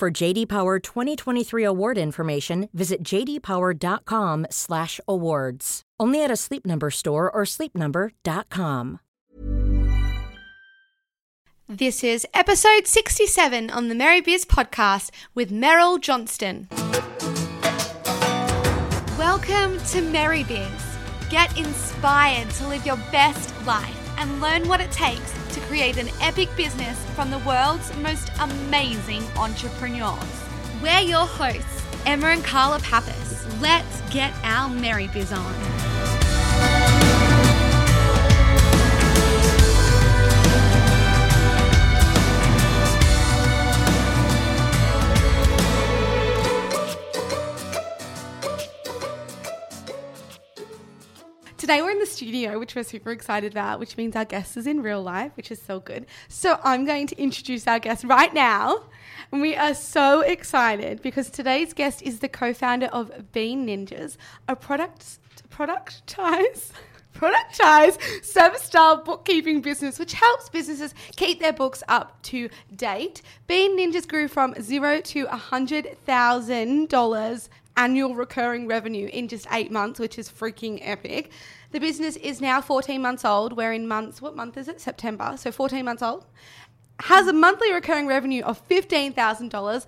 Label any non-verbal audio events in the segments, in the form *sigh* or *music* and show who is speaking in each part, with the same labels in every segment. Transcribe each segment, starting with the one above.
Speaker 1: For JD Power 2023 award information, visit jdpower.com/awards. Only at a Sleep Number store or sleepnumber.com.
Speaker 2: This is episode 67 on the Mary Biz podcast with Meryl Johnston. Welcome to Mary Biz. Get inspired to live your best life and learn what it takes to create an epic business from the world's most amazing entrepreneurs. We're your hosts, Emma and Carla Pappas. Let's get our merry Biz on. Studio, which we're super excited about, which means our guest is in real life, which is so good. So I'm going to introduce our guest right now. And we are so excited because today's guest is the co-founder of Bean Ninjas, a product productize *laughs* productize service style bookkeeping business which helps businesses keep their books up to date. Bean Ninjas grew from zero to a hundred thousand dollars annual recurring revenue in just eight months, which is freaking epic. The business is now 14 months old. We're in months, what month is it? September. So 14 months old. Has a monthly recurring revenue of $15,000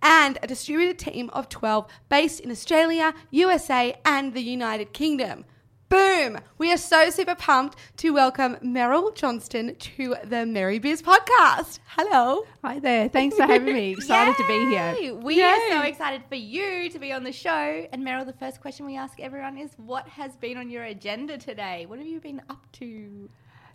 Speaker 2: and a distributed team of 12 based in Australia, USA, and the United Kingdom. Boom! We are so super pumped to welcome Meryl Johnston to the Mary Biz podcast. Hello.
Speaker 3: Hi there. Thanks for having me. *laughs* Excited to be here.
Speaker 4: Yay! We are so excited for you to be on the show. And Meryl, the first question we ask everyone is what has been on your agenda today? What have you been up to?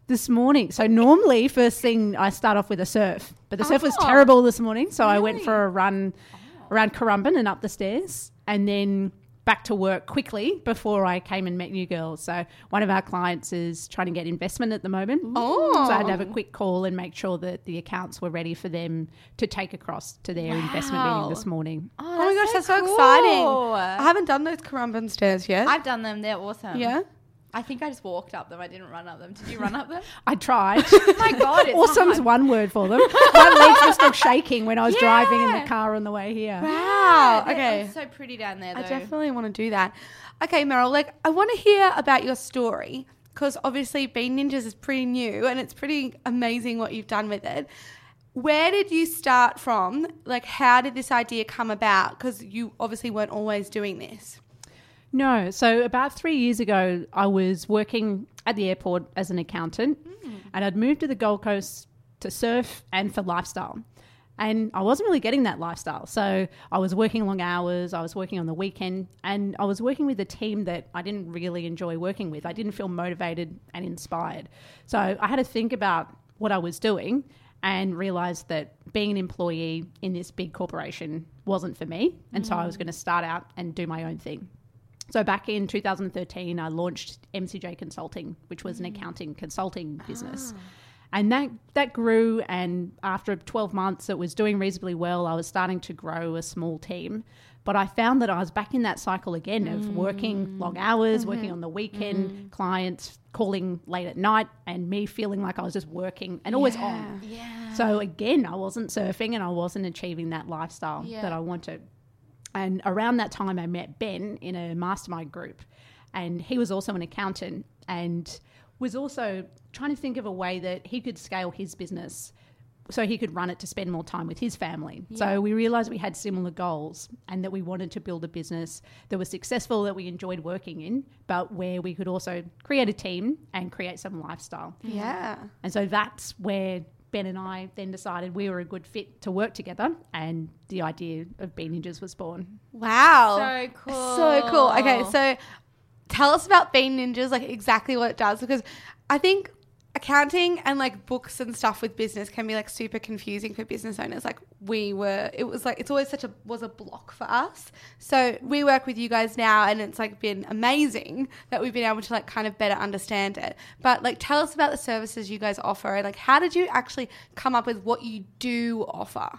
Speaker 3: This morning. So normally first thing I start off with a surf. But the surf was
Speaker 4: Oh.
Speaker 3: terrible this morning, so I went for a run oh. around Currumbin and up the stairs and then back to work quickly before I came and met you girls. So one of our clients is trying to get investment at the moment.
Speaker 2: Oh.
Speaker 3: So I had to have a oh. quick call and make sure that the accounts were ready for them to take across to their investment meeting this morning.
Speaker 2: Oh, oh my gosh, that's so exciting. I
Speaker 4: I
Speaker 2: haven't done those Currumbin stairs yet.
Speaker 4: I've done them. They're awesome.
Speaker 2: yeah?
Speaker 4: I think I just walked up them. I didn't run up them. Did you run up them? *laughs*
Speaker 3: I tried.
Speaker 4: oh *laughs* my God. It's
Speaker 3: Awesome's
Speaker 4: hard.
Speaker 3: one word for them. *laughs* My legs were still shaking when I was driving in the car on the way here.
Speaker 2: Wow.
Speaker 4: They're
Speaker 2: Okay.
Speaker 4: so pretty down there, though.
Speaker 2: I definitely want to do that. Okay, Meryl, like I want to hear about your story because obviously Bean Ninjas is pretty new and it's pretty amazing what you've done with it. Where did you start from? Like, how did this idea come about? Because you obviously weren't always doing this.
Speaker 3: No, so about three years ago, I was working at the airport as an accountant, mm. and I'd moved to the Gold Coast to surf and for lifestyle. And I wasn't really getting that lifestyle. So I was working long hours, I was working on the weekend, and I was working with a team that I didn't really enjoy working with. I didn't feel motivated and inspired. So I had to think about what I was doing and realized that being an employee in this big corporation wasn't for me. And so I was mm. going to start out and do my own thing. So back in 2013, I launched MCJ Consulting, which was an mm. accounting consulting business. Ah. And that, that grew, and after 12 months, it was doing reasonably well. I was starting to grow a small team. But I found that I was back in that cycle again of working mm. long hours, mm-hmm. working on the weekend, mm-hmm. clients calling late at night, and me feeling like I was just working and always on.
Speaker 4: Yeah.
Speaker 3: So again, I wasn't surfing and I wasn't achieving that lifestyle
Speaker 4: Yeah.
Speaker 3: that I wanted. And around that time, I met Ben in a mastermind group, and he was also an accountant and was also trying to think of a way that he could scale his business so he could run it to spend more time with his family. So we realized we had similar goals and that we wanted to build a business that was successful, that we enjoyed working in, but where we could also create a team and create some lifestyle.
Speaker 2: Yeah.
Speaker 3: And so that's where Ben and I then decided we were a good fit to work together, and the idea of Bean Ninjas was born.
Speaker 2: Wow.
Speaker 4: So cool.
Speaker 2: So cool. Okay, so tell us about Bean Ninjas, like exactly what it does, because I think accounting and like books and stuff with business can be like super confusing for business owners. Like we were it was like it's always such a was a block for us. So we work with you guys now and it's like been amazing that we've been able to like kind of better understand it. But like tell us about the services you guys offer and like how did you actually come up with what you do offer?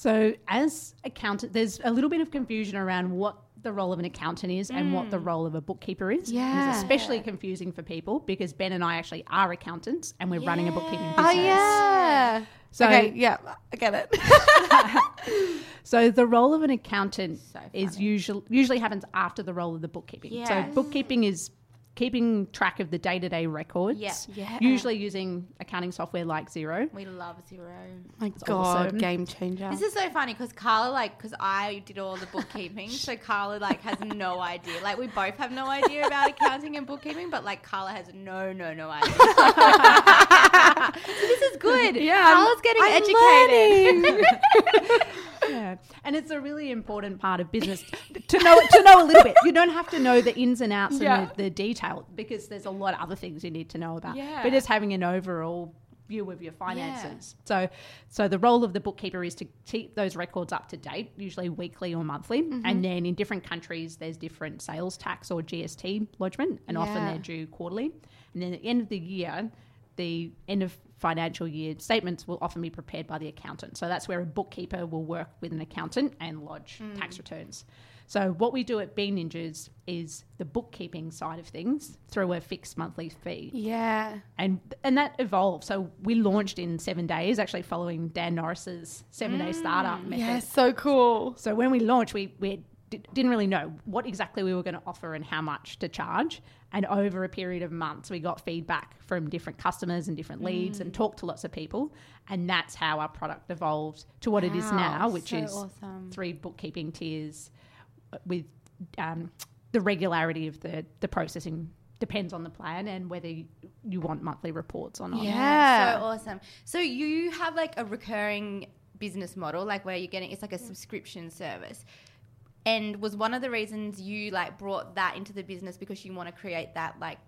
Speaker 3: So, as accountant, there's a little bit of confusion around what the role of an accountant is and what the mm. role of a bookkeeper is.
Speaker 2: Yeah.
Speaker 3: It's especially confusing for people because Ben and I actually are accountants and we're running a bookkeeping
Speaker 4: oh,
Speaker 3: business.
Speaker 2: oh yeah
Speaker 3: So-
Speaker 2: okay yeah i get it *laughs*
Speaker 3: So the role of an accountant
Speaker 4: So
Speaker 3: is usually usually happens after the role of the bookkeeping. So bookkeeping is keeping track of the day to day records.
Speaker 4: Yeah.
Speaker 2: Yeah.
Speaker 3: Usually using accounting software like Xero.
Speaker 4: We love Xero.
Speaker 2: my
Speaker 3: awesome.
Speaker 2: god game changer
Speaker 4: This is so funny because Carla, like, because I did all the bookkeeping, so Carla, like, has no idea. Like, we both have no idea about accounting and bookkeeping, but like, Carla has no, no, no idea. *laughs* so this is good.
Speaker 2: Yeah, I'm-
Speaker 4: Carla's getting
Speaker 2: I'm
Speaker 4: educated. *laughs*
Speaker 3: Yeah. And it's a really important part of business to know to know a little bit. You don't have to know the ins and outs
Speaker 2: Yeah.
Speaker 3: and the, the detail because there's a lot of other things you need to know about.
Speaker 2: Yeah.
Speaker 3: But just having an overall view of your finances. So so the role of the bookkeeper is to keep those records up to date, usually weekly or monthly.
Speaker 2: Mm-hmm.
Speaker 3: And then in different countries there's different sales tax or GST lodgement and often they're due quarterly. And then at the end of the year, the end of financial year statements will often be prepared by the accountant. So that's where a bookkeeper will work with an accountant and lodge hmm. tax returns. So what we do at Bean Ninjas is the bookkeeping side of things through a fixed monthly fee.
Speaker 2: yeah
Speaker 3: And and that evolved. So we launched in seven days, actually following Dan Norris's seven day hmm. startup method.
Speaker 2: yeah so cool
Speaker 3: So when we launched, we, we d- didn't really know what exactly we were going to offer and how much to charge. And over a period of months, we got feedback from different customers and different leads and talked to lots of people. And that's how our product evolved to what it is now, which
Speaker 2: so
Speaker 3: is
Speaker 2: awesome.
Speaker 3: three bookkeeping tiers with um, the regularity of the, the processing depends on the plan and whether you, you want monthly reports or not.
Speaker 2: Yeah.
Speaker 4: So awesome. So you have like a recurring business model, like where you're getting, it's like a subscription service. And was one of the reasons you like brought that into the business because you want to create that like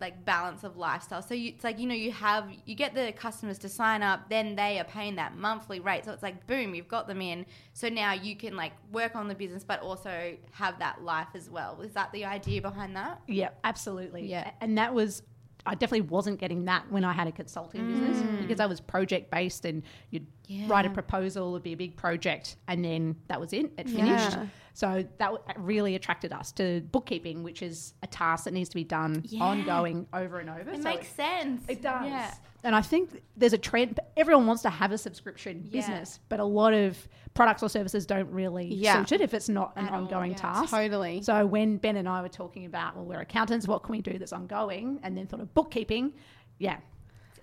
Speaker 4: like balance of lifestyle. So you, it's like you know you have you get the customers to sign up, then they are paying that monthly rate. So it's like boom, you've got them in. So now you can like work on the business, but also have that life as well. Is that the idea behind that?
Speaker 3: Yeah, absolutely.
Speaker 4: Yeah.
Speaker 3: And that was, I definitely wasn't getting that when I had a consulting business mm. because I was project based and you'd write a proposal, it'd be a big project, and then that was it, it finished.
Speaker 2: Yeah.
Speaker 3: So that really attracted us to bookkeeping, which is a task that needs to be done
Speaker 4: Yeah.
Speaker 3: ongoing over and over.
Speaker 4: It
Speaker 3: So
Speaker 4: makes sense.
Speaker 3: it does.
Speaker 4: Yeah.
Speaker 3: And I think there's a trend. Everyone wants to have a subscription
Speaker 4: Yeah.
Speaker 3: business, but a lot of products or services don't really
Speaker 2: Yeah.
Speaker 3: suit it if it's not an
Speaker 4: At all,
Speaker 3: ongoing
Speaker 4: yeah.
Speaker 3: task.
Speaker 2: totally
Speaker 3: So when Ben and I were talking about, well, we're accountants, what can we do that's ongoing? And then thought of bookkeeping. Yeah.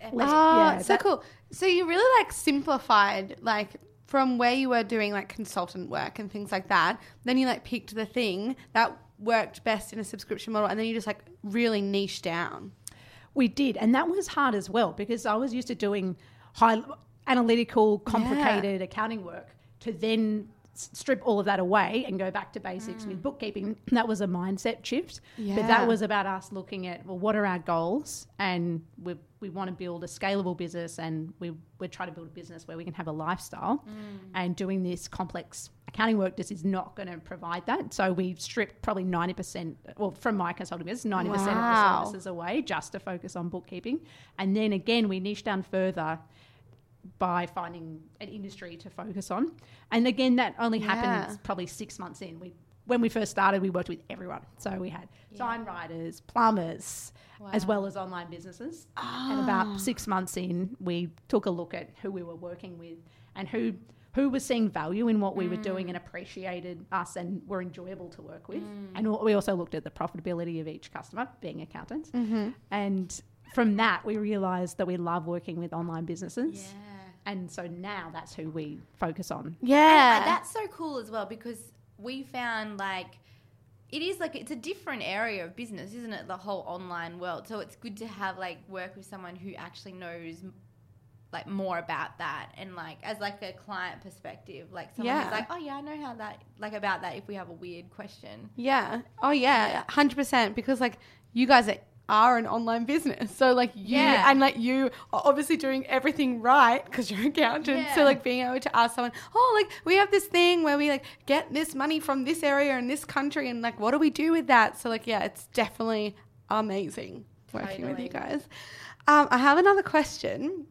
Speaker 2: Oh,
Speaker 3: yeah, ah,
Speaker 2: so
Speaker 3: that-
Speaker 2: cool. So you really like simplified like from where you were doing like consultant work and things like that. Then you like picked the thing that worked best in a subscription model, and then you just like really niche down.
Speaker 3: We did. And that was hard as well because I was used to doing high analytical, complicated accounting work to then strip all of that away and go back to basics with mm. bookkeeping. *clears throat* That was a mindset shift. But that was about us looking at, well, what are our goals? And we, we want to build a scalable business and we, we're trying to build a business where we can have a lifestyle. Mm. And doing this complex accounting work just is not going to provide that. So we stripped probably 90%, well, from my consulting business, 90%
Speaker 2: Wow.
Speaker 3: of the services away just to focus on bookkeeping. And then again, we niche down further by finding an industry to focus on. And again, that only happens
Speaker 2: Yeah.
Speaker 3: probably six months in. We when we first started, we worked with everyone. So we had sign writers, plumbers, as well as online businesses. And about ah. six months in, we took a look at who we were working with and who who was seeing value in what we were doing and mm. appreciated us and were enjoyable to work with. Mm. And we also looked at the profitability of each customer, being accountants. Mm-hmm. And from that, we realized that we love working with online businesses. And so now that's who we focus on.
Speaker 2: Uh, yeah,
Speaker 4: And that's so cool as well because we found like it is like it's a different area of business, isn't it? The whole online world. So it's good to have like work with someone who actually knows like more about that and like as like a client perspective, like someone
Speaker 2: Yeah.
Speaker 4: who's like, oh yeah, I know how that like about that if we have a weird question.
Speaker 2: Yeah. Oh yeah, hundred percent. Because like you guys are are an online business. So like you
Speaker 4: Yeah.
Speaker 2: and like you are obviously doing everything right because you're an accountant. So like being able to ask someone, oh, like we have this thing where we like get this money from this area in this country, and like what do we do with that? So like yeah, it's definitely amazing working with you guys. Um, I have another question,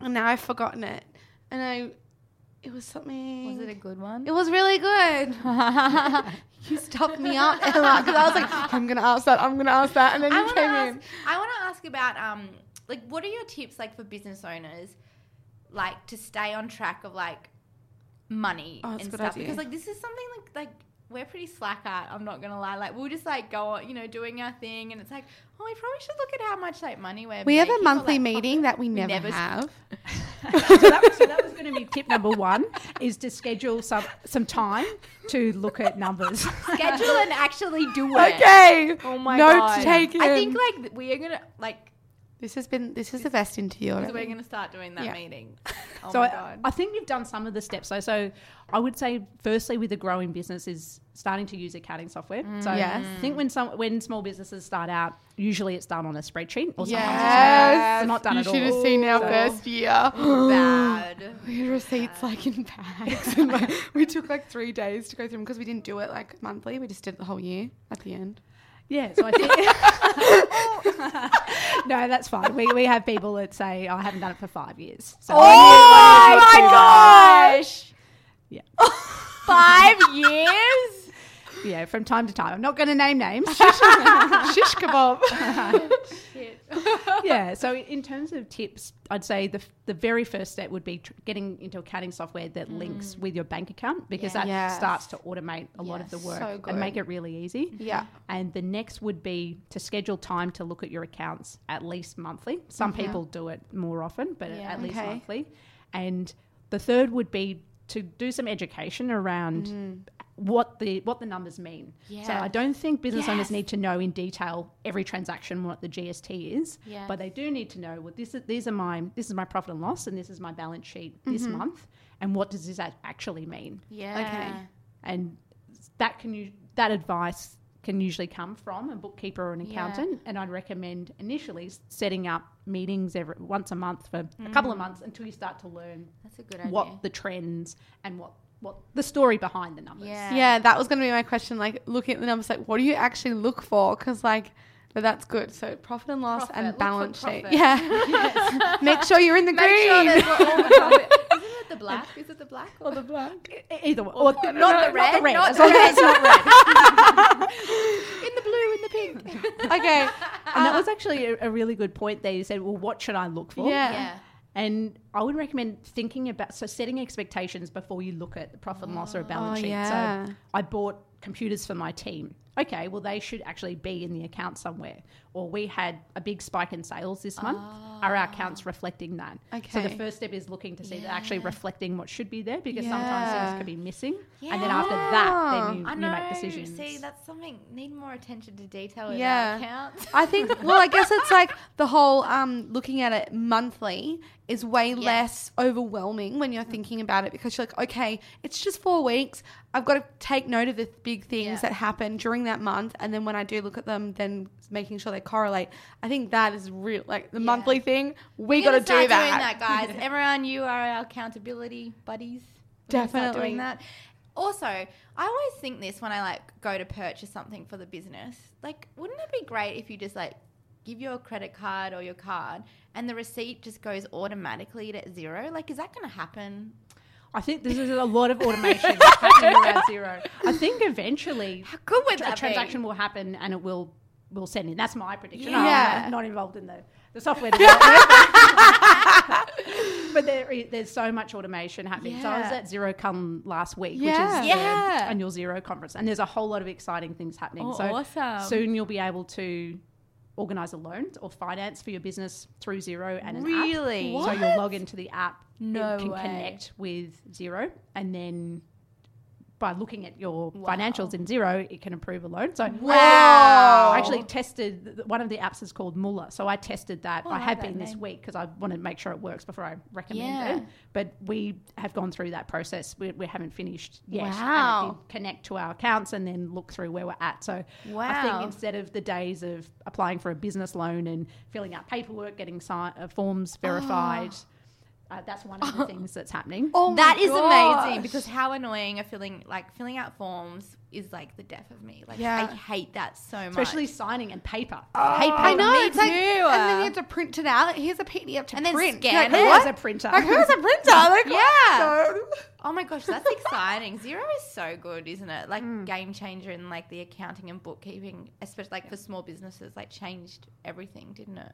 Speaker 2: and now I've forgotten it, and I. It was something.
Speaker 4: Was it a good one?
Speaker 2: It was really good. *laughs* you stopped me up, Emma, because I was like, I'm gonna ask that, I'm gonna ask that, and then
Speaker 4: I
Speaker 2: you came
Speaker 4: ask.
Speaker 2: in.
Speaker 4: I want to ask about um, like, what are your tips like for business owners, like to stay on track of like money
Speaker 2: Oh,
Speaker 4: and stuff?
Speaker 2: idea.
Speaker 4: Because like this is something like like we're pretty slack at. I'm not gonna lie. Like we'll just like go on, you know, doing our thing, and it's like, oh, we probably should look at how much like money we're.
Speaker 2: We have a monthly
Speaker 4: like,
Speaker 2: meeting that we never,
Speaker 4: never-
Speaker 2: have. *laughs*
Speaker 3: so, that, so that was going to be tip number one: is to schedule some some time to look at numbers.
Speaker 4: Schedule and actually do it.
Speaker 2: Okay.
Speaker 4: Oh my
Speaker 2: Note
Speaker 4: god.
Speaker 2: taken.
Speaker 4: I think like we are gonna like
Speaker 2: this has been this is the best interview
Speaker 4: because
Speaker 2: already.
Speaker 4: we're gonna start doing that
Speaker 2: Yeah.
Speaker 4: meeting. Oh
Speaker 3: so
Speaker 4: my
Speaker 3: I,
Speaker 4: god.
Speaker 3: I think you've done some of the steps. So, so I would say, firstly, with a growing business, is starting to use accounting software. Mm, so
Speaker 2: Yes.
Speaker 3: I think when some when small businesses start out, usually it's done on a spreadsheet or sometimes
Speaker 2: Yes.
Speaker 3: it's not done
Speaker 2: you
Speaker 3: at all.
Speaker 2: should have seen our
Speaker 3: So-
Speaker 2: first year. *laughs*
Speaker 4: Bad. *laughs*
Speaker 2: We had receipts like in bags, *laughs* and like, we took like three days to go through them because we didn't do it like monthly. We just did it the whole year at the end.
Speaker 3: Yeah, so I think *laughs* no, that's fine. We, we have people that say I haven't done it for five years. So
Speaker 2: Oh my
Speaker 4: gosh!
Speaker 3: Yeah. *laughs*
Speaker 4: Five *laughs* years?
Speaker 3: Yeah, from time to time. I'm not going to name names. *laughs*
Speaker 2: Shish kebab. *laughs*
Speaker 3: yeah. So in terms of tips, I'd say the the very first step would be tr- getting into accounting software that mm. links with your bank account because
Speaker 4: Yeah.
Speaker 3: that
Speaker 2: Yes.
Speaker 3: starts to automate a lot of the work
Speaker 2: So
Speaker 3: and make it really easy.
Speaker 2: Yeah.
Speaker 3: And the next would be to schedule time to look at your accounts at least monthly. Some mm-hmm. people do it more often, but
Speaker 4: Yeah.
Speaker 3: at least
Speaker 2: Okay.
Speaker 3: monthly. And the third would be to do some education around mm. What the what the numbers mean.
Speaker 4: Yeah.
Speaker 3: So I don't think business owners need to know in detail every transaction what the GST is,
Speaker 4: Yeah.
Speaker 3: but they do need to know well this is these are my this is my profit and loss and this is my balance sheet this
Speaker 2: Mm-hmm.
Speaker 3: month and what does this actually mean?
Speaker 4: Yeah. Okay.
Speaker 3: And that can u- that advice can usually come from a bookkeeper or an
Speaker 4: Yeah.
Speaker 3: accountant and I'd recommend initially setting up meetings every once a month for a couple of months until you start to learn
Speaker 4: That's a good idea.
Speaker 3: what the trends and what what the story behind the numbers
Speaker 4: Yeah.
Speaker 2: Yeah, that was going to be my question. Like, looking at the numbers, like, what do you actually look for? Because, like, but that's good. So, profit and loss
Speaker 4: Profit.
Speaker 2: and
Speaker 4: Look
Speaker 2: balance sheet.
Speaker 4: profit.
Speaker 2: Yeah. *laughs* Make sure you're in the *laughs*
Speaker 4: Make
Speaker 2: green.
Speaker 4: sure there's the. *laughs* Isn't it the black? Is it the black or the
Speaker 3: black either one or,
Speaker 4: not the red, not
Speaker 3: as
Speaker 4: the
Speaker 3: long as
Speaker 4: red.
Speaker 3: it's not red
Speaker 4: in the blue, in the pink?
Speaker 2: okay.
Speaker 3: and that uh, was actually a, a really good point there you said well what should I look for
Speaker 2: Yeah.
Speaker 4: yeah.
Speaker 3: And I would recommend thinking about so setting expectations before you look at the profit and loss or a balance
Speaker 2: Oh,
Speaker 3: sheet.
Speaker 2: yeah.
Speaker 3: So I bought computers for my team. Okay, well they should actually be in the account somewhere. Or we had a big spike in sales this month. Are our accounts reflecting that? Okay. So the first step is looking to see they're actually reflecting what should be there because sometimes things can be missing. Yeah. And then after that, then you,
Speaker 4: I
Speaker 3: you
Speaker 4: know.
Speaker 3: make decisions.
Speaker 4: See, that's something need more attention to detail in
Speaker 2: Yeah.
Speaker 4: our accounts.
Speaker 2: I think, well, I guess it's like the whole um, looking at it monthly is way less overwhelming when you're mm. thinking about it because you're like, okay, it's just four weeks. I've got to take note of the big things
Speaker 4: Yeah.
Speaker 2: that happen during that month. And then when I do look at them, then making sure they correlate. I think that is real. Like the
Speaker 4: Yeah.
Speaker 2: monthly thing, we got to do that.
Speaker 4: Doing that, guys. *laughs* Everyone, you are our accountability buddies. We're
Speaker 2: Definitely.
Speaker 4: doing that. Also, I always think this when I like go to purchase something for the business. Like, wouldn't it be great if you just like give your credit card or your card and the receipt just goes automatically to Xero? Like, is that going to happen?
Speaker 3: I think this is a lot of automation *laughs* happening around Xero. I think eventually
Speaker 4: How good would
Speaker 3: a transaction will happen and it will will send in. That's my prediction.
Speaker 2: Yeah.
Speaker 3: I'm not involved in the, the software development. *laughs* but there, there's so much automation happening. So I was
Speaker 4: Yeah.
Speaker 3: at Xerocon last week,
Speaker 2: Yeah.
Speaker 3: which is
Speaker 4: Yeah.
Speaker 3: the annual Xero conference, and there's a whole lot of exciting things happening.
Speaker 4: Oh,
Speaker 3: so
Speaker 4: awesome.
Speaker 3: soon you'll be able to organize a loan or finance for your business through Xero and an app.
Speaker 4: Really?
Speaker 3: So you'll log into the app.
Speaker 4: No
Speaker 3: it can
Speaker 4: way.
Speaker 3: connect with Xero, and then by looking at your financials in Xero, it can approve a loan. So
Speaker 2: Wow.
Speaker 3: I actually tested one of the apps is called Moula. So I tested that.
Speaker 4: Oh,
Speaker 3: I
Speaker 4: I
Speaker 3: have been this
Speaker 4: name.
Speaker 3: week because I want to make sure it works before I recommend
Speaker 4: Yeah.
Speaker 3: it. But we have gone through that process. We, we haven't finished yet.
Speaker 2: Wow.
Speaker 3: connect to our accounts and then look through where we're at. So I think instead of the days of applying for a business loan and filling out paperwork, getting si- uh, forms verified, uh, that's one of the *laughs* things that's happening.
Speaker 2: Oh
Speaker 4: That
Speaker 2: my
Speaker 4: is
Speaker 2: gosh.
Speaker 4: amazing because how annoying are filling like filling out forms is like the death of me. Like
Speaker 2: Yeah.
Speaker 4: I hate that so much.
Speaker 3: Especially signing and paper.
Speaker 4: I hate
Speaker 2: I know
Speaker 4: Me
Speaker 2: it's like,
Speaker 4: too.
Speaker 2: and then you have to print it out. Here's a PDF to
Speaker 4: And then
Speaker 2: print.
Speaker 4: scan
Speaker 2: Like,
Speaker 4: it.
Speaker 2: what?
Speaker 3: As a printer.
Speaker 2: Like, who's a printer? *laughs* Like,
Speaker 4: Yeah.
Speaker 2: what?
Speaker 4: Oh my gosh, that's exciting. Xero is so good, isn't it? Like game changer in like the accounting and bookkeeping, especially like for small businesses, like changed everything, didn't it?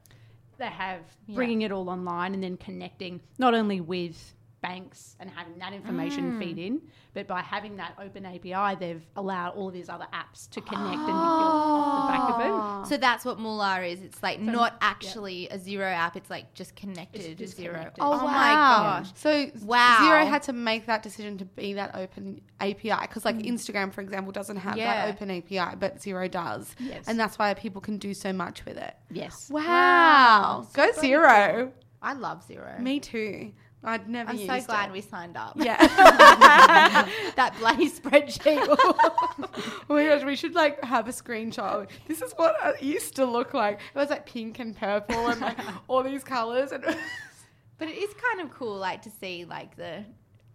Speaker 3: They have
Speaker 4: Yeah.
Speaker 3: bringing it all online and then connecting not only with banks and having that
Speaker 4: Mm.
Speaker 3: information feed in, but by having that open API, they've allowed all of these other apps to connect and be built off the back of it.
Speaker 4: So that's what Moula is. It's like not actually a Xero app. It's like just connected
Speaker 3: It's
Speaker 4: to
Speaker 3: just
Speaker 4: Xero.
Speaker 3: connected.
Speaker 2: Oh,
Speaker 4: my
Speaker 2: wow.
Speaker 4: gosh.
Speaker 2: So
Speaker 4: Wow.
Speaker 2: Xero had to make that decision to be that open API because, like,
Speaker 3: Mm.
Speaker 2: Instagram, for example, doesn't have
Speaker 4: Yeah.
Speaker 2: that open API, but Xero does.
Speaker 3: Yes.
Speaker 2: And that's why people can do so much with it.
Speaker 3: Yes.
Speaker 2: Wow.
Speaker 4: Wow.
Speaker 2: Go
Speaker 4: So
Speaker 2: Xero.
Speaker 4: I love Xero.
Speaker 2: Me too. I'd never
Speaker 4: I'm so glad
Speaker 2: it.
Speaker 4: we signed up.
Speaker 2: Yeah. *laughs*
Speaker 4: that bloody spreadsheet. *laughs*
Speaker 2: oh my gosh, we should like have a screenshot. This is what it used to look like. It was like pink and purple and like *laughs* all these colors. And
Speaker 4: But it is kind of cool, like to see like the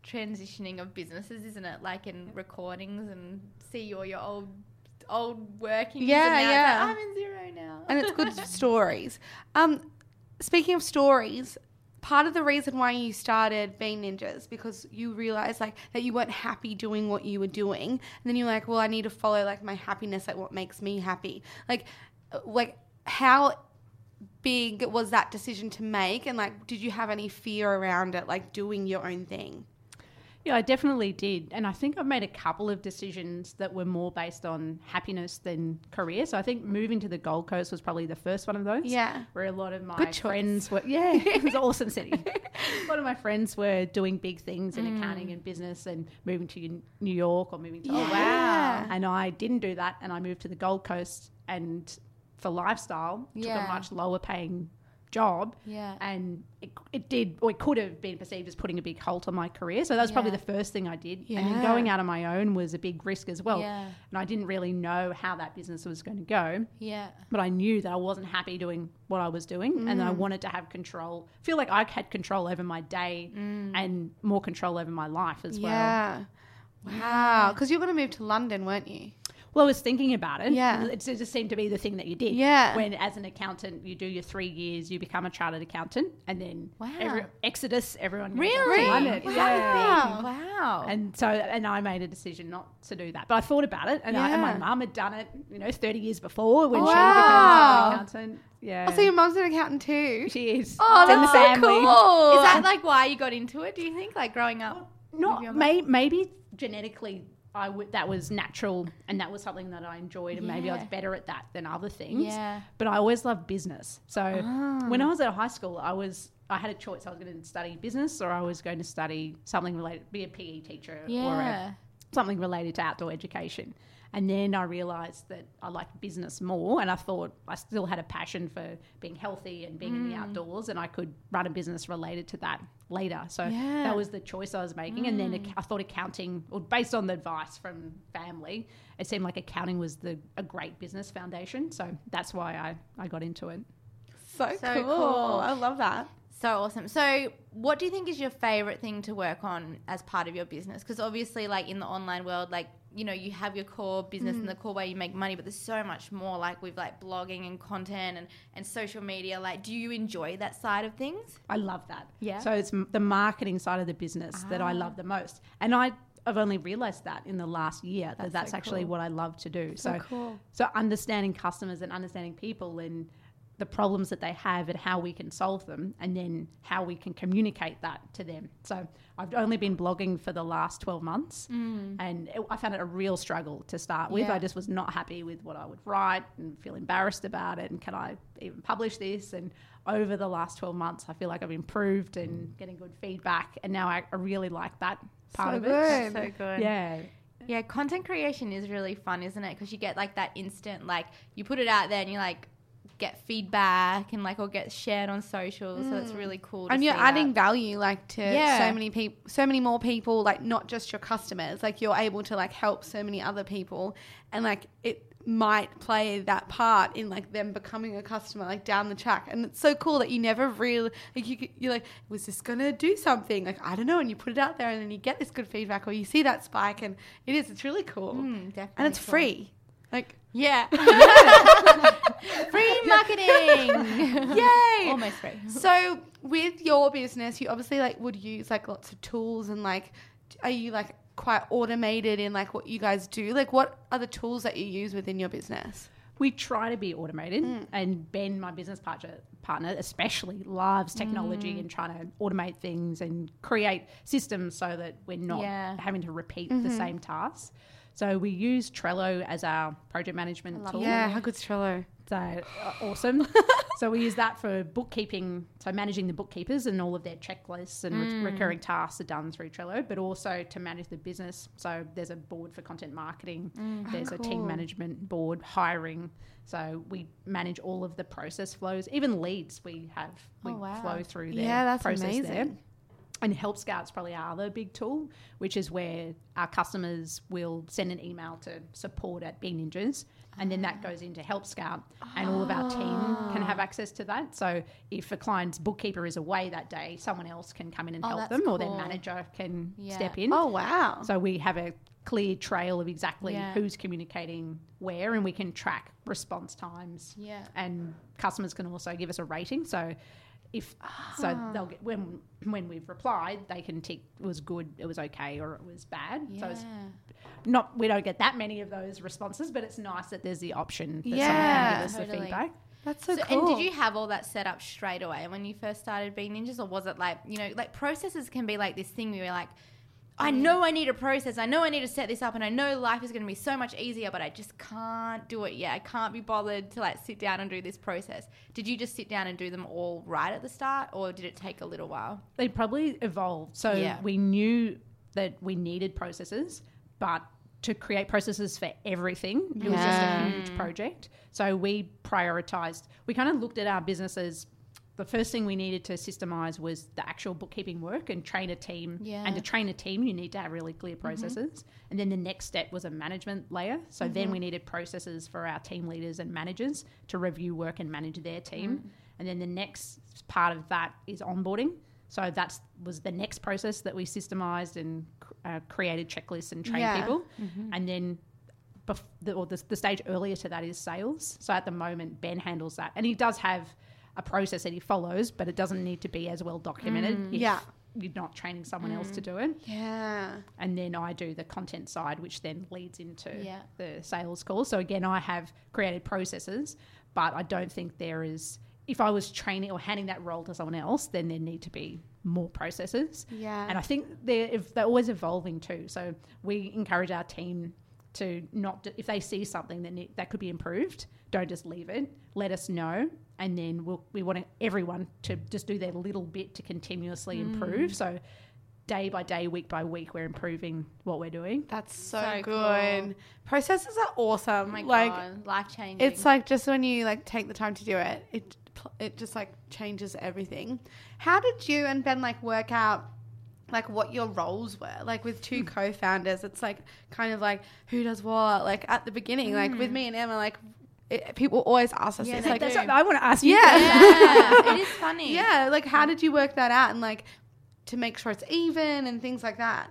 Speaker 4: transitioning of businesses, isn't it? Like in recordings and see all your old old workings.
Speaker 2: Yeah,
Speaker 4: now
Speaker 2: yeah.
Speaker 4: like, I'm in Xero now.
Speaker 2: and it's good stories. Um, speaking of stories, part of the reason why you started Bean Ninjas because you realized like that you weren't happy doing what you were doing, and then you're like, well, I need to follow like my happiness, like what makes me happy. Like, uh, like how big was that decision to make, and like, did you have any fear around it, like doing your own thing?
Speaker 3: Yeah, I definitely did. And I think I've made a couple of decisions that were more based on happiness than career. So I think moving to the Gold Coast was probably the first one of those.
Speaker 2: Yeah.
Speaker 3: Where a lot of my
Speaker 2: Good
Speaker 3: friends were, yeah, *laughs* it was an awesome city. a lot of my friends were doing big things in mm. accounting and business and moving to New York or moving to.
Speaker 2: Yeah.
Speaker 3: And I didn't do that. And I moved to the Gold Coast and for lifestyle, took
Speaker 4: Yeah.
Speaker 3: a much lower paying job.
Speaker 4: Yeah.
Speaker 3: And it, it did, or it could have been perceived as putting a big halt on my career. So that was probably the first thing I did. And then going out on my own was a big risk as well.
Speaker 4: Yeah.
Speaker 3: And I didn't really know how that business was going to go.
Speaker 4: yeah.
Speaker 3: But I knew that I wasn't happy doing what I was doing and
Speaker 4: Mm.
Speaker 3: I wanted to have control, feel like I had control over my day
Speaker 4: Mm.
Speaker 3: and more control over my life as well.
Speaker 2: Yeah. Wow. Because you were going to move to London, weren't you?
Speaker 3: Well, I was thinking about it.
Speaker 2: Yeah.
Speaker 3: It just seemed to be the thing that you did.
Speaker 2: Yeah.
Speaker 3: When, as an accountant, you do your three years, you become a chartered accountant, and then
Speaker 4: Wow.
Speaker 3: every, Exodus, everyone goes up to
Speaker 4: Really? Wow.
Speaker 3: Yeah.
Speaker 4: Wow.
Speaker 3: And so, and I made a decision not to do that. But I thought about it, and, I, and my mum had done it, you know, 30 years before when she became a
Speaker 2: Wow.
Speaker 3: chartered accountant. Yeah.
Speaker 2: Oh, so your mum's an accountant too?
Speaker 3: she is.
Speaker 2: Oh,
Speaker 3: It's in
Speaker 2: that's
Speaker 3: the
Speaker 2: so cool.
Speaker 4: is that like why you got into it? Do you think, like growing up?
Speaker 3: Not may, maybe genetically. I would that was natural and that was something that I enjoyed and maybe I was better at that than other things.
Speaker 4: Yeah.
Speaker 3: But I always loved business. So
Speaker 2: Ah.
Speaker 3: when I was at high school, I was I had a choice. I was going to study business or I was going to study something related, be a PE teacher or
Speaker 4: Yeah.
Speaker 3: a, something related to outdoor education. And then I realized that I liked business more, and I thought I still had a passion for being healthy and being in the mm. outdoors, and I could run a business related to that later. So
Speaker 2: Yeah.
Speaker 3: that was the choice I was making. And then mm. I thought accounting, or based on the advice from family, it seemed like accounting was the a great business foundation. So that's why I, I got into it.
Speaker 2: So,
Speaker 4: So
Speaker 2: cool.
Speaker 4: cool.
Speaker 2: I love that.
Speaker 4: So awesome. So, what do you think is your favorite thing to work on as part of your business? Because obviously, like in the online world, like you know, you have your core business and the mm. core way you make money, but there's so much more. Like with like blogging and content and and social media. Like, do you enjoy that side of things?
Speaker 3: I love that.
Speaker 4: Yeah.
Speaker 3: So it's the marketing side of the business that I love ah. the most. And I I've only realized that in the last year that
Speaker 4: That's
Speaker 3: that's
Speaker 4: so
Speaker 3: actually
Speaker 4: cool.
Speaker 3: what I love to do. So
Speaker 2: cool.
Speaker 3: so understanding customers and understanding people and the problems that they have and how we can solve them and then how we can communicate that to them. So I've only been blogging for the last 12 months mm. and it, I found it a real struggle to start with.
Speaker 4: Yeah.
Speaker 3: I just was not happy with what I would write and feel embarrassed about it and can I even publish this and over the last 12 months I feel like I've improved and mm. getting good feedback and now I, I really like that part
Speaker 2: So
Speaker 3: of it.
Speaker 2: good.
Speaker 4: So good.
Speaker 3: Yeah.
Speaker 4: Yeah, content creation is really fun, isn't it? Because you get like that instant, like you put it out there and you're like get feedback and like or get shared on social. So it's really cool. To
Speaker 2: and you're adding
Speaker 4: that.
Speaker 2: value like to
Speaker 4: Yeah.
Speaker 2: so many people so many more people like not just your customers like you're able to like help so many other people and like it might play that part in like them becoming a customer like down the track and it's so cool that you never really like you, you're like was this gonna do something like i don't know and you put it out there and then you get this good feedback or you see that spike and it is it's really cool
Speaker 4: Mm,
Speaker 2: and it's
Speaker 4: cool.
Speaker 2: free like
Speaker 4: Yeah. *laughs* *laughs* *laughs* Free marketing. *laughs*
Speaker 2: yay
Speaker 4: Almost free. *laughs*
Speaker 2: So with your business, you obviously like would use like lots of tools and like are you like quite automated in like what you guys do? Like what are the tools that you use within your business?
Speaker 3: We try to be automated,
Speaker 2: Mm.
Speaker 3: and Ben, my business partner, partner especially, loves technology
Speaker 2: Mm.
Speaker 3: and trying to automate things and create systems so that we're not
Speaker 4: Yeah.
Speaker 3: having to repeat
Speaker 2: Mm-hmm.
Speaker 3: the same tasks. So we use Trello as our project management tool.
Speaker 2: Yeah, how good's Trello?
Speaker 3: So uh, awesome. *laughs* so we use that for bookkeeping, so managing the bookkeepers and all of their checklists and
Speaker 2: Mm.
Speaker 3: re- recurring tasks are done through Trello, but also to manage the business. So there's a board for content marketing, there's a team
Speaker 2: Mm.
Speaker 3: Management board, hiring. So we manage all of the process flows, even leads we have, we
Speaker 4: Oh, wow.
Speaker 3: flow through there.
Speaker 2: Yeah, that's
Speaker 3: process
Speaker 2: amazing.
Speaker 3: there. And Help Scout's probably our other big tool, which is where our customers will send an email to support at Bean Ninjas, and then that goes into Help Scout, and all of our team can have ah. access to that. So if a client's bookkeeper is away that day, someone else can come in and
Speaker 4: Oh,
Speaker 3: help
Speaker 4: that's
Speaker 3: them, or their
Speaker 4: cool.
Speaker 3: manager can
Speaker 4: Yeah.
Speaker 3: step in.
Speaker 2: Oh wow.
Speaker 3: So we have a clear trail of exactly
Speaker 4: Yeah.
Speaker 3: who's communicating where, and we can track response times.
Speaker 4: Yeah.
Speaker 3: And customers can also give us a rating. So if so, ah. they'll get when when we've replied, they can tick it was good, it was okay, or it was bad. So it's not we don't get that many of those responses, but it's nice that there's the option that
Speaker 2: Yeah,
Speaker 3: someone can give us the feedback.
Speaker 2: That's so,
Speaker 4: So,
Speaker 2: cool.
Speaker 4: and did you have all that set up straight away when you first started Bean Ninjas, or was it like you know, like processes can be like this thing where you're like, I mm. know I need a process, I know I need to set this up, and I know life is going to be so much easier, but I just can't do it yet. I can't be bothered to like sit down and do this process. Did you just sit down and do them all right at the start, or did it take a little while?
Speaker 3: They probably evolved. So
Speaker 4: Yeah.
Speaker 3: we knew that we needed processes, but to create processes for everything, it was just a huge mm. project. So we prioritized. We kind of looked at our businesses. The first thing we needed to systemize was the actual bookkeeping work and train a team.
Speaker 4: Yeah.
Speaker 3: And to train a team, you need to have really clear mm-hmm. processes. And then the next step was a management layer. So then mm-hmm. we needed processes for our team leaders and managers to review work and manage their team. Mm. And then the next part of that is onboarding. So that was the next process that we systemized and uh, created checklists and trained
Speaker 2: Yeah.
Speaker 3: people. Mm-hmm. And then bef- the, or the, the stage earlier to that is sales. So at the moment, Ben handles that. And he does have a process that he follows, but it doesn't need to be as well documented mm. if
Speaker 2: Yeah.
Speaker 3: you're not training someone else to mm. do it.
Speaker 2: yeah.
Speaker 3: And then I do the content side, which then leads into
Speaker 4: Yeah.
Speaker 3: the sales call. So again, I have created processes, but I don't think there is. If I was training or handing that role to someone else, then there need to be more processes.
Speaker 2: Yeah.
Speaker 3: And I think they're if they're always evolving too. So we encourage our team to not if they see something that that could be improved, don't just leave it. Let us know, and then we'll, we want everyone to just do their little bit to continuously
Speaker 2: Mm.
Speaker 3: improve. So day by day, week by week, we're improving what we're doing.
Speaker 2: That's so,
Speaker 4: So
Speaker 2: good.
Speaker 4: cool.
Speaker 2: Processes are awesome.
Speaker 4: Oh my
Speaker 2: like
Speaker 4: life changing.
Speaker 2: it's like just when you like take the time to do it, it it just like changes everything. How did you and Ben like work out like what your roles were? Like with two co-founders, it's like kind of like who does what. Like at the beginning, like with me and Emma, like it, people always ask us
Speaker 4: Yeah,
Speaker 2: this, like
Speaker 3: That's what I want to ask you.
Speaker 2: yeah,
Speaker 4: yeah, *laughs* it is funny.
Speaker 2: yeah. Like how did you work that out and like to make sure it's even and things like that?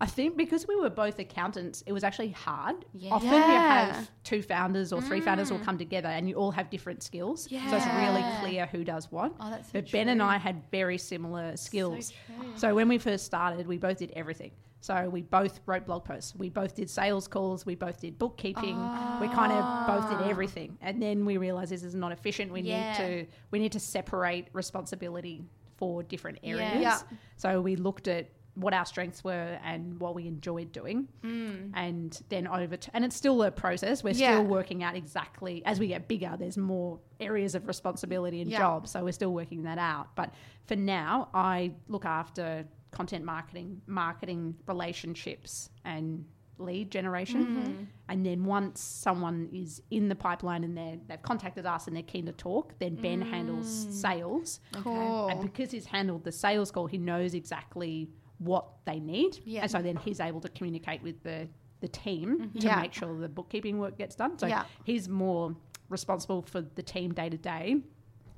Speaker 3: I think because we were both accountants, it was actually hard.
Speaker 4: Yeah.
Speaker 3: Often you have two founders or three founders will mm. come together and you all have different skills. Yeah. So it's really clear who does what.
Speaker 4: Oh, that's so
Speaker 3: but Ben and. I had very similar skills.
Speaker 4: true.
Speaker 3: So when we first started, we both did everything. So we both wrote blog posts. We both did sales calls. We both did bookkeeping. We kind of both did ah. everything. And then we realized this is not efficient. We
Speaker 4: Yeah.
Speaker 3: need to we need to separate responsibility for different areas.
Speaker 2: Yeah.
Speaker 3: So we looked at what our strengths were and what we enjoyed doing, and then over to, and it's still a process. We're
Speaker 2: Yeah.
Speaker 3: still working out exactly as we get bigger. There's more areas of responsibility and
Speaker 2: Yeah.
Speaker 3: jobs, so we're still working that out. But for now, I look after content marketing, marketing relationships, and lead generation.
Speaker 2: Mm-hmm.
Speaker 3: And then once someone is in the pipeline and they're, they've contacted us and they're keen to talk, then Ben handles
Speaker 2: Mm.
Speaker 3: sales.
Speaker 2: Cool.
Speaker 3: And because he's handled the sales call, he knows exactly what they need.
Speaker 4: Yeah.
Speaker 3: And so then he's able to communicate with the, the team to
Speaker 2: Mm-hmm. Yeah.
Speaker 3: make sure the bookkeeping work gets done. So
Speaker 2: Yeah.
Speaker 3: he's more responsible for the team day to day.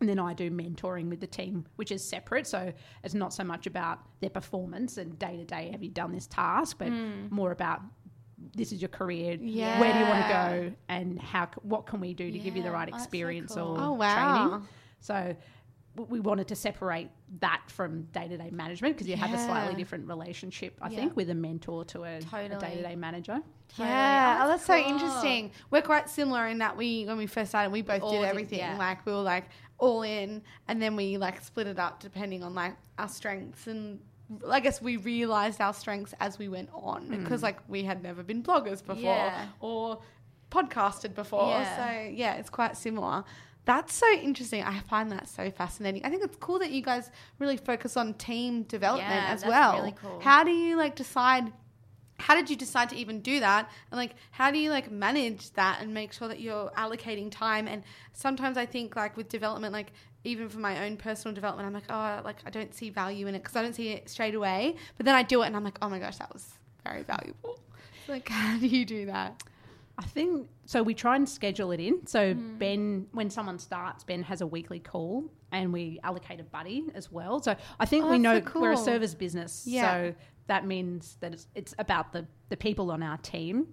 Speaker 3: And then I do mentoring with the team, which is separate. So it's not so much about their performance and day to day, have you done this task, but more about this is your career. Yeah. Where do you want to
Speaker 2: Mm.
Speaker 3: Go, and how? What can we do to give you the
Speaker 4: Yeah.
Speaker 3: right
Speaker 4: Oh, so
Speaker 3: experience
Speaker 4: cool.
Speaker 3: or
Speaker 2: Oh, wow.
Speaker 3: training? So we wanted to separate that from day to day management because you have a slightly different relationship, I
Speaker 4: Yeah.
Speaker 3: think, with a mentor to a, day to day manager.
Speaker 4: Totally.
Speaker 2: Yeah, oh, oh, that's so
Speaker 4: cool.
Speaker 2: interesting. We're quite similar in that we, when we first started, we both
Speaker 4: all
Speaker 2: did
Speaker 4: did-
Speaker 2: everything.
Speaker 4: yeah.
Speaker 2: Like we were like all in, and then we like split it up depending on like our strengths and. I guess we realized our strengths as we went on mm. because, like, we had never been bloggers before
Speaker 4: Yeah.
Speaker 2: or podcasted before.
Speaker 4: Yeah.
Speaker 2: So, yeah, it's quite similar. That's so interesting. I find that so fascinating. I think it's cool that you guys really focus on team development
Speaker 4: Yeah,
Speaker 2: as well.
Speaker 4: really cool.
Speaker 2: How do you like decide how did you decide to even do that and like how do you like manage that and make sure that you're allocating time and sometimes i think like with development like even for my own personal development i'm like oh like i don't see value in it because i don't see it straight away but then i do it and i'm like oh my gosh that was very valuable like *laughs* how do you do that
Speaker 3: I think so. We try and schedule it in. So
Speaker 2: Mm.
Speaker 3: Ben, when someone starts, Ben has a weekly call, and we allocate a buddy as well. So I think
Speaker 2: Oh,
Speaker 3: we know
Speaker 2: so
Speaker 3: we're a service business.
Speaker 2: Yeah.
Speaker 3: So that means that it's, it's about the the people on our team.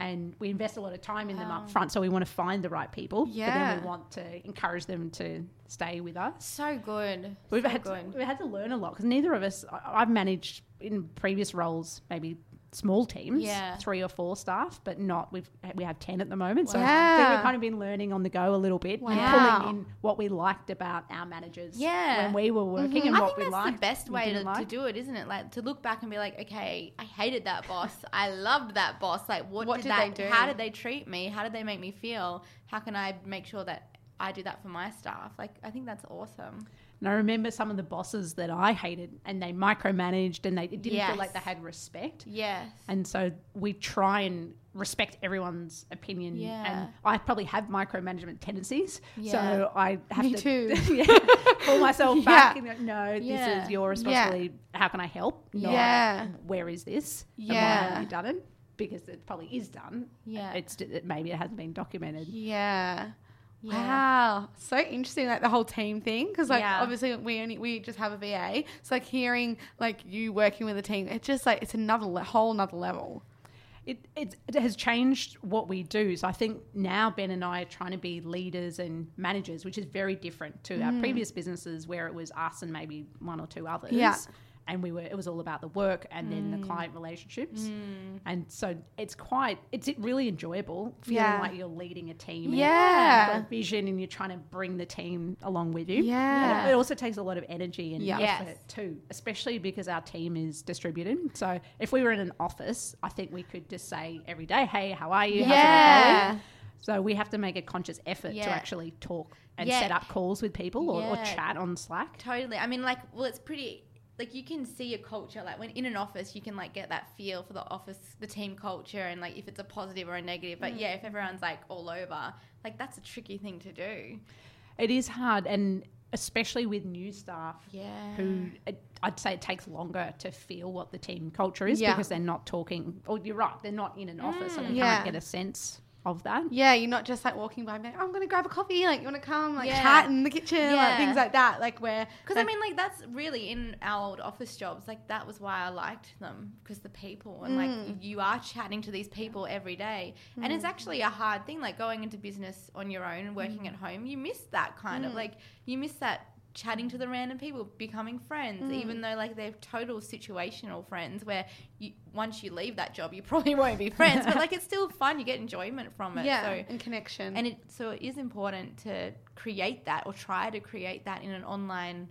Speaker 3: And we invest a lot of time in them up front, so we want to find the right people. But then we want to encourage them to stay with us.
Speaker 4: So good.
Speaker 3: We've
Speaker 4: so
Speaker 3: had to, we've had to learn a lot because neither of us. I- I've managed in previous roles maybe small teams,
Speaker 4: Yeah.
Speaker 3: three or four staff, but not we've we have ten at the moment. So I think we've kind of been learning on the go a little bit
Speaker 2: Wow.
Speaker 3: and pulling in what we liked about our managers
Speaker 4: Yeah.
Speaker 3: when we were working mm-hmm. and
Speaker 4: I
Speaker 3: what
Speaker 4: think
Speaker 3: we
Speaker 4: that's
Speaker 3: liked.
Speaker 4: the best way to,
Speaker 3: didn't
Speaker 4: to do it, isn't it? Like to look back and be like, okay, I hated that boss. I loved that boss. Like, what,
Speaker 2: What
Speaker 4: did,
Speaker 2: did
Speaker 4: that?
Speaker 2: they do?
Speaker 4: How did they treat me? How did they make me feel? How can I make sure that I do that for my staff? Like, I think that's awesome.
Speaker 3: And I remember some of the bosses that I hated, and they micromanaged, and they it didn't feel like they had respect.
Speaker 4: Yes.
Speaker 3: And so we try and respect everyone's opinion.
Speaker 4: Yeah.
Speaker 3: And I probably have micromanagement tendencies.
Speaker 4: Yeah.
Speaker 3: So I have
Speaker 2: Me
Speaker 3: to
Speaker 2: too. *laughs*
Speaker 3: yeah, pull myself *laughs* back and go, no, this is your responsibility. How can I help? Not,
Speaker 2: Yeah.
Speaker 3: Where is this?
Speaker 2: Yeah.
Speaker 3: haven't you done it? Because it probably is done.
Speaker 4: Yeah.
Speaker 3: It's it, maybe it hasn't been documented.
Speaker 2: yeah
Speaker 4: Yeah.
Speaker 2: Wow, so interesting, like the whole team thing, because like
Speaker 4: Yeah.
Speaker 2: obviously we only we just have a VA, so like hearing like you working with a team, it's just like it's another le- whole another level.
Speaker 3: it, it, it has changed what we do. So I think now Ben and I are trying to be leaders and managers, which is very different to our mm. previous businesses where it was us and maybe one or two others.
Speaker 2: Yeah.
Speaker 3: And we were it was all about the work and then the mm. client relationships. Mm. And so it's quite it's really enjoyable feeling
Speaker 2: Yeah.
Speaker 3: like you're leading a team. and
Speaker 2: Yeah.
Speaker 3: you've got a vision and you're trying to bring the team along with you.
Speaker 2: Yeah.
Speaker 3: And it, also takes a lot of energy and
Speaker 2: Yeah.
Speaker 3: effort
Speaker 4: Yes.
Speaker 3: too, especially because our team is distributed. So if we were in an office, I think we could just say every day, "Hey, how are you?
Speaker 2: Yeah.
Speaker 3: So we have to make a conscious effort to actually talk and
Speaker 4: Yeah.
Speaker 3: set up calls with people or, or chat on Slack.
Speaker 4: Totally. I mean, like, well, it's pretty. Like you can see a culture, like when in an office, you can like get that feel for the office, the team culture, and like if it's a positive or a negative. But mm. yeah, if everyone's like all over, like that's a tricky thing to do.
Speaker 3: It is hard, and especially with new staff.
Speaker 4: Yeah.
Speaker 3: Who it, I'd say it takes longer to feel what the team culture is
Speaker 2: Yeah.
Speaker 3: because they're not talking. Or you're right, they're not in an office, so they mm,
Speaker 2: Yeah.
Speaker 3: can't get a sense of that.
Speaker 2: Yeah, you're not just like walking by, and being like, oh, I'm gonna grab a coffee. Like you want to come, like
Speaker 4: Yeah.
Speaker 2: chat in the kitchen, like things like that. Like where
Speaker 4: Because I mean, like that's really in our old office jobs. Like that was why I liked them because the people and like mm. you are chatting to these people every day, and it's mm. actually a hard thing. Like going into business on your own and working mm. at home, you miss that kind of like you miss that chatting to the random people, becoming friends, mm. even though like they're total situational friends. Where you once you leave that job, you *laughs* probably won't be friends, but like it's still fun. You get enjoyment from it.
Speaker 2: yeah,
Speaker 4: So
Speaker 2: and connection.
Speaker 4: and it so it is important to create that or try to create that in an online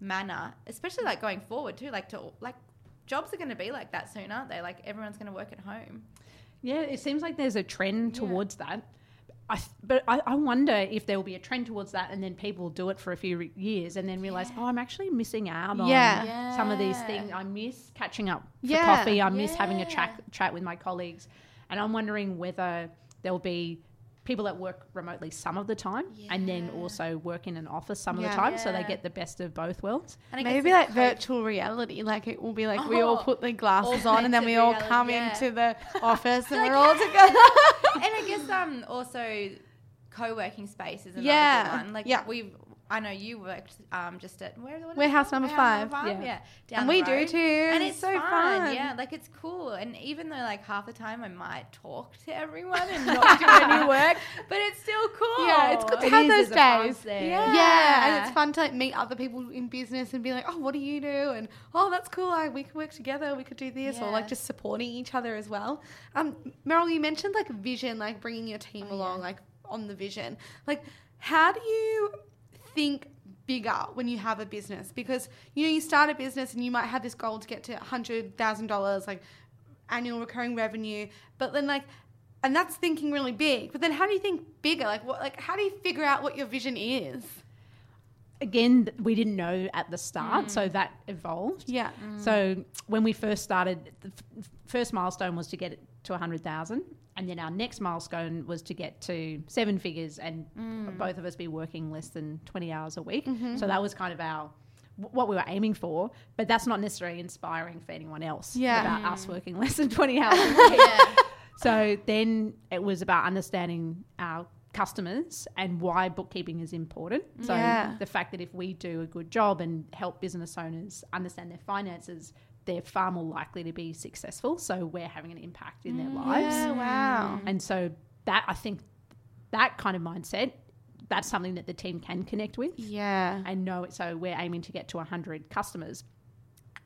Speaker 4: manner, especially like going forward too. Like to like jobs are going to be like that soon, aren't they? Like everyone's going to work at home.
Speaker 3: Yeah, it seems like there's a trend
Speaker 4: Yeah.
Speaker 3: towards that. I, but I, I wonder if there will be a trend towards that, and then people will do it for a few re- years, and then realize, oh, I'm actually missing out on
Speaker 2: Yeah.
Speaker 3: some of these things. I miss catching up for
Speaker 2: Yeah.
Speaker 3: coffee. I miss having a chat chat with my colleagues, and I'm wondering whether there will be people that work remotely some of the time, and then also work in an office some of the time, so they get the best of both worlds.
Speaker 4: And
Speaker 2: Maybe like virtual reality. Like it will be like we all
Speaker 4: Oh,
Speaker 2: put the glasses on and then we
Speaker 4: augmented
Speaker 2: all
Speaker 4: reality,
Speaker 2: come
Speaker 4: yeah.
Speaker 2: into the *laughs* office and
Speaker 4: Like,
Speaker 2: we're all together.
Speaker 4: and I guess um also co-working space is another
Speaker 2: Yeah.
Speaker 4: one. Like
Speaker 2: Yeah.
Speaker 4: we've I know you worked um just at where is it
Speaker 2: Warehouse
Speaker 4: called?
Speaker 2: number
Speaker 4: Warehouse
Speaker 2: five.
Speaker 3: Yeah.
Speaker 4: yeah, down
Speaker 2: And we do too.
Speaker 4: and
Speaker 2: It's
Speaker 4: it's
Speaker 2: so
Speaker 4: fun.
Speaker 2: fun.
Speaker 4: Yeah, like it's cool. And even though like half the time I might talk to everyone and not do any *laughs* work, but it's still cool.
Speaker 2: Yeah, it's good to
Speaker 3: It
Speaker 2: have those
Speaker 3: there's a buzz
Speaker 2: days. Yeah.
Speaker 4: Yeah.
Speaker 2: and it's fun to like meet other people in business and be like, oh, what do you do? And oh, that's cool. Like, we could work together. We could do this, or like just supporting each other as well. Um, Meryl, you mentioned like vision, like bringing your team
Speaker 4: Oh,
Speaker 2: along, like on the vision. Like, how do you think bigger when you have a business? Because you know you start a business and you might have this goal to get to hundred thousand dollars, like annual recurring revenue, but then like and that's thinking really big. But then how do you think bigger? Like what like how do you figure out what your vision is?
Speaker 3: Again, we didn't know at the start,
Speaker 4: Mm.
Speaker 3: so that evolved.
Speaker 2: Yeah.
Speaker 3: So when we first started, the f- first milestone was to get it to 100,000. And then our next milestone was to get to seven figures and
Speaker 2: Mm.
Speaker 3: both of us be working less than 20 hours a week.
Speaker 2: Mm-hmm.
Speaker 3: So that was kind of our what we were aiming for, but that's not necessarily inspiring for anyone else
Speaker 2: Yeah.
Speaker 3: about us working *laughs* less than 20 hours a *laughs* week.
Speaker 4: Yeah.
Speaker 3: So then it was about understanding our customers and why bookkeeping is important. So
Speaker 2: Yeah.
Speaker 3: the fact that if we do a good job and help business owners understand their finances, they're far more likely to be successful. So we're having an impact in their mm. lives.
Speaker 2: Yeah, wow. Mm.
Speaker 3: And so that I think that kind of mindset, that's something that the team can connect with
Speaker 2: Yeah.
Speaker 3: and know it. So we're aiming to get to 100 customers,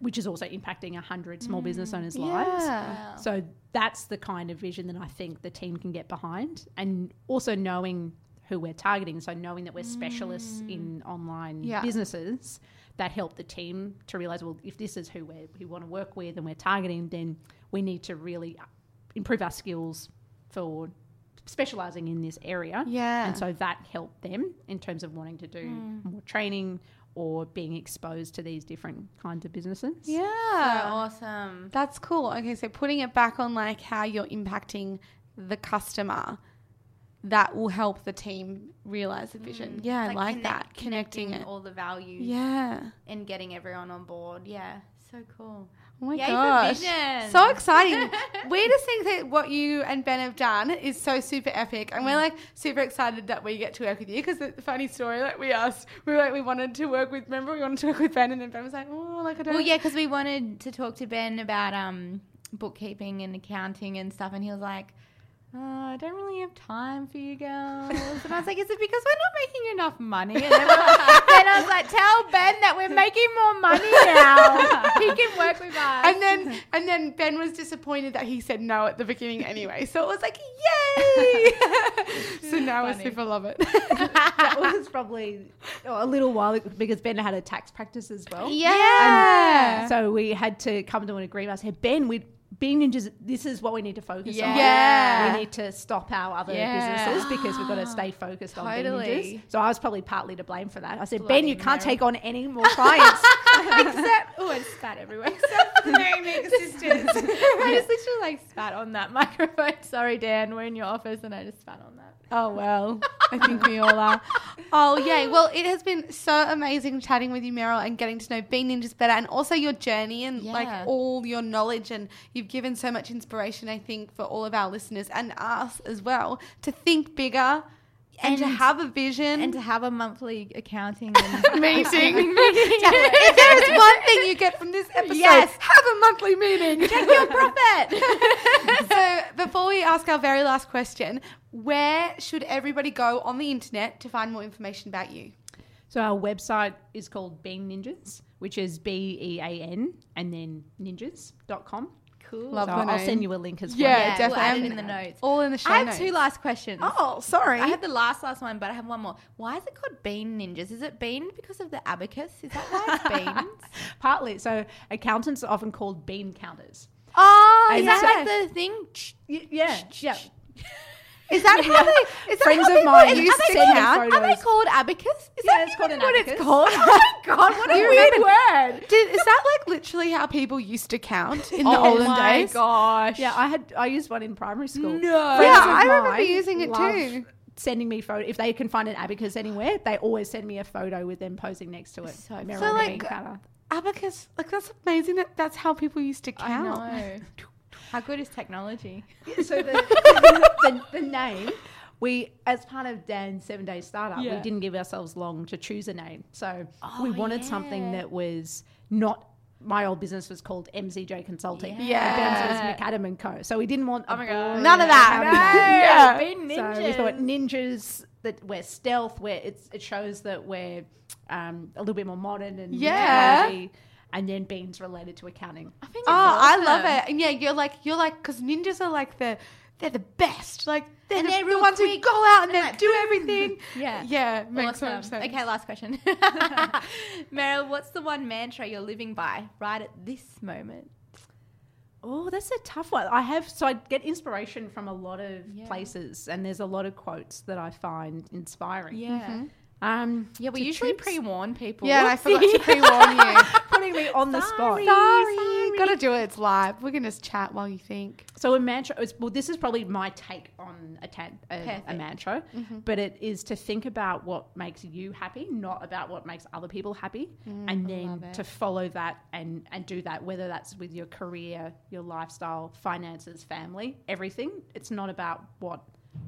Speaker 3: which is also impacting 100 small business mm, owners' lives.
Speaker 2: Yeah.
Speaker 3: So that's the kind of vision that I think the team can get behind, and also knowing who we're targeting. So knowing that we're specialists mm. in online
Speaker 2: Yeah.
Speaker 3: businesses, that help the team to realize, well, if this is who we we want to work with and we're targeting, then we need to really uh, improve our skills for specializing in this area.
Speaker 2: Yeah.
Speaker 3: And so that helped them in terms of wanting to do mm. more training or being exposed to these different kinds of businesses.
Speaker 4: So
Speaker 2: Yeah.
Speaker 4: awesome.
Speaker 2: That's cool. Okay, so putting it back on like how you're impacting the customer, that will help the team realize the mm. vision. Yeah, I like,
Speaker 4: connect-
Speaker 2: that. Connecting, it.
Speaker 4: all the values
Speaker 2: Yeah.
Speaker 4: and getting everyone on board. Yeah, so cool.
Speaker 2: Oh my
Speaker 4: Yay
Speaker 2: gosh. So exciting. *laughs* we just think that what you and Ben have done is so super epic. And we're like super excited that we get to work with you because the funny story, like we asked, we were like, we wanted to work with, remember we wanted to work with Ben and then Ben was like, oh, like I don't
Speaker 4: Well, yeah, because we wanted to talk to Ben about um, bookkeeping and accounting and stuff, and he was like, oh, "I don't really have time for you girls." and I was like, "Is it *laughs* because we're not making enough money?" And then, we're like- *laughs* then I was like, "Tell Ben that we're making more money now. he can work with us."
Speaker 2: And then and then Ben was disappointed that he said no at the beginning anyway. So it was like, yay! *laughs* so now we
Speaker 4: Funny.
Speaker 2: super love it.
Speaker 3: that was probably oh, a little while because Ben had a tax practice as well.
Speaker 2: yeah.
Speaker 3: So we had to come to an agreement. I said, Ben, we Bean Ninjas, this is what we need to focus on.
Speaker 2: Yeah.
Speaker 3: We need to stop our other
Speaker 4: Yeah.
Speaker 3: businesses because we've got to stay focused on being
Speaker 4: Totally.
Speaker 3: ninjas. So I was probably partly to blame for that. I said,
Speaker 4: Bloody
Speaker 3: Ben, you can't
Speaker 4: Meryl.
Speaker 3: take on any more clients. *laughs*
Speaker 4: except oh, I spat everywhere. *laughs* Except for the sisters. *laughs* I just literally like spat on that microphone. Sorry, Dan, we're in your office, and I just spat on that.
Speaker 2: Oh well, I think we all are. Oh yay! Well, it has been so amazing chatting with you, Meryl, and getting to know Bean Ninjas better, and also your journey and
Speaker 4: Yeah.
Speaker 2: like all your knowledge, and you've given so much inspiration. I think for all of our listeners and us as well to think bigger and, to have a vision
Speaker 4: And to have a monthly accounting and *laughs*
Speaker 2: meeting. *laughs* if there is one thing you get from this episode,
Speaker 4: Yes.
Speaker 2: have a monthly meeting. *laughs*
Speaker 4: check your profit.
Speaker 2: so before we ask our very last question, where should everybody go on the internet to find more information about you?
Speaker 3: so our website is called Bean Ninjas, which is B E A N and then ninjas.com.
Speaker 4: cool.
Speaker 2: Love
Speaker 3: So
Speaker 2: the
Speaker 3: I'll
Speaker 2: name.
Speaker 3: send you a link as well.
Speaker 2: Yeah,
Speaker 4: yeah,
Speaker 2: definitely.
Speaker 4: We'll add it
Speaker 2: I'm-
Speaker 4: in the notes.
Speaker 2: All in the show
Speaker 4: I have
Speaker 2: notes.
Speaker 4: two last questions.
Speaker 2: Oh, sorry.
Speaker 4: I had the last last one, but I have one more. Why is it called Bean Ninjas? Is it Bean because of the abacus? Is that why it's *laughs* beans?
Speaker 3: Partly. So accountants are often called bean counters.
Speaker 2: oh,
Speaker 3: And
Speaker 4: Is
Speaker 2: yeah.
Speaker 4: that like the thing?
Speaker 3: Yeah, yeah. *laughs*
Speaker 2: Is that how they? *laughs* Is that
Speaker 3: Friends
Speaker 2: how
Speaker 3: of mine
Speaker 2: used to
Speaker 3: send me?
Speaker 4: Are they called abacus? Is
Speaker 3: Yeah,
Speaker 4: that
Speaker 3: it's called an *laughs*
Speaker 4: what
Speaker 3: abacus.
Speaker 4: it's called? *laughs* oh my god, what a
Speaker 2: You
Speaker 4: weird
Speaker 2: remember-
Speaker 4: word.
Speaker 2: Did, is that like literally how people used to count in the olden days?
Speaker 4: oh
Speaker 2: olden
Speaker 4: my
Speaker 2: days?
Speaker 4: gosh.
Speaker 3: Yeah, I had I used one in primary school.
Speaker 4: No.
Speaker 3: Friends
Speaker 2: Yeah,
Speaker 3: of
Speaker 2: I remember
Speaker 3: mine
Speaker 2: using it
Speaker 3: love
Speaker 2: too.
Speaker 3: Sending me photo if they can find an abacus anywhere, they always send me a photo with them posing next to it.
Speaker 4: So
Speaker 2: So, like. Abacus, like that's amazing that that's how people used to
Speaker 4: I
Speaker 2: count.
Speaker 4: know. How good is technology? *laughs*
Speaker 3: so the, the, the name we as part of dan's seven day startup
Speaker 4: Yeah.
Speaker 3: we didn't give ourselves long to choose a name so
Speaker 4: Oh,
Speaker 3: we wanted something that was not my old business was called MZJ Consulting.
Speaker 2: Yeah.
Speaker 3: Ben's was McAdam and Co. So we didn't want
Speaker 4: Oh my God.
Speaker 2: None of that. No. *laughs*
Speaker 4: Being
Speaker 3: So we thought
Speaker 4: ninjas.
Speaker 3: ninjas that we're stealth, where it shows that we're um, a little bit more modern and
Speaker 2: Yeah.
Speaker 3: technology, and then beans related to accounting.
Speaker 4: I think
Speaker 2: Oh, I love it. And yeah, you're like you're like because ninjas are like the they're the best. Like they're,
Speaker 4: And
Speaker 2: the,
Speaker 4: they're
Speaker 2: the
Speaker 4: real
Speaker 2: ones who go out and,
Speaker 4: and
Speaker 2: they
Speaker 4: like,
Speaker 2: do everything. *laughs*
Speaker 4: Yeah.
Speaker 2: yeah, makes
Speaker 4: Awesome.
Speaker 2: sense.
Speaker 4: Okay, last question. *laughs* *laughs* Meryl, what's the one mantra you're living by right at this moment?
Speaker 3: Oh, that's a tough one. I have so I get inspiration from a lot of
Speaker 4: Yeah.
Speaker 3: places, and there's a lot of quotes that I find inspiring.
Speaker 4: Yeah. Mm-hmm.
Speaker 3: Um,
Speaker 4: Yeah, we
Speaker 3: to
Speaker 4: usually pre warn people.
Speaker 2: Yeah, I forgot to pre-warn you. *laughs*
Speaker 3: putting me on the spot.
Speaker 2: Sorry, gotta do it. It's live. We can just chat while you think.
Speaker 3: So a mantra is well, this is probably my take on a, tan, a, a mantra, but it is to think about what makes you happy, not about what makes other people happy, and then to follow that and and do that. Whether that's with your career, your lifestyle, finances, family, everything. It's not about what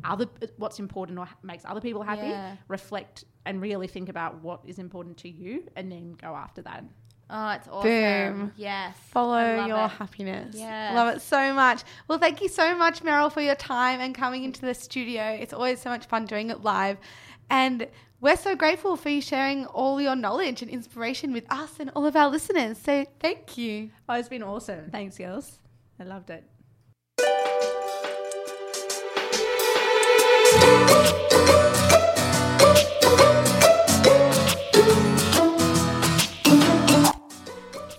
Speaker 3: other what's important or makes other people happy.
Speaker 4: Yeah.
Speaker 3: Reflect and really think about what is important to you, and then go after that.
Speaker 4: Oh, it's awesome.
Speaker 2: Boom.
Speaker 4: Yes.
Speaker 2: Follow your
Speaker 4: it.
Speaker 2: happiness.
Speaker 4: Yes.
Speaker 2: Love it so much. Well, thank you so much, Meryl, for your time and coming into the studio. It's always so much fun doing it live. And we're so grateful for you sharing all your knowledge and inspiration with us and all of our listeners. So thank you.
Speaker 3: Oh, it's been awesome. Thanks, girls. I loved it.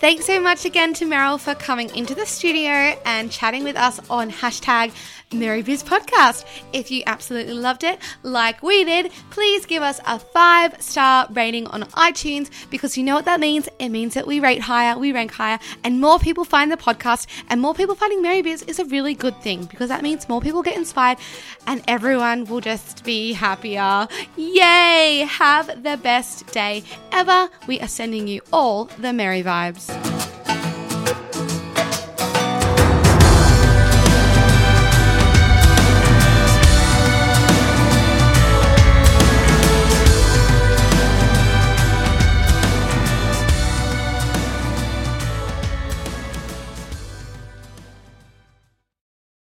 Speaker 2: Thanks so much again to Meryl for coming into the studio and chatting with us on hashtag MaryBiz Podcast. If you absolutely loved it, like we did, please give us a five star rating on iTunes because you know what that means? It means that we rate higher, we rank higher, and more people find the podcast, and more people finding MaryBiz is a really good thing because that means more people get inspired and everyone will just be happier. Yay! Have the best day ever. We are sending you all the Merry vibes.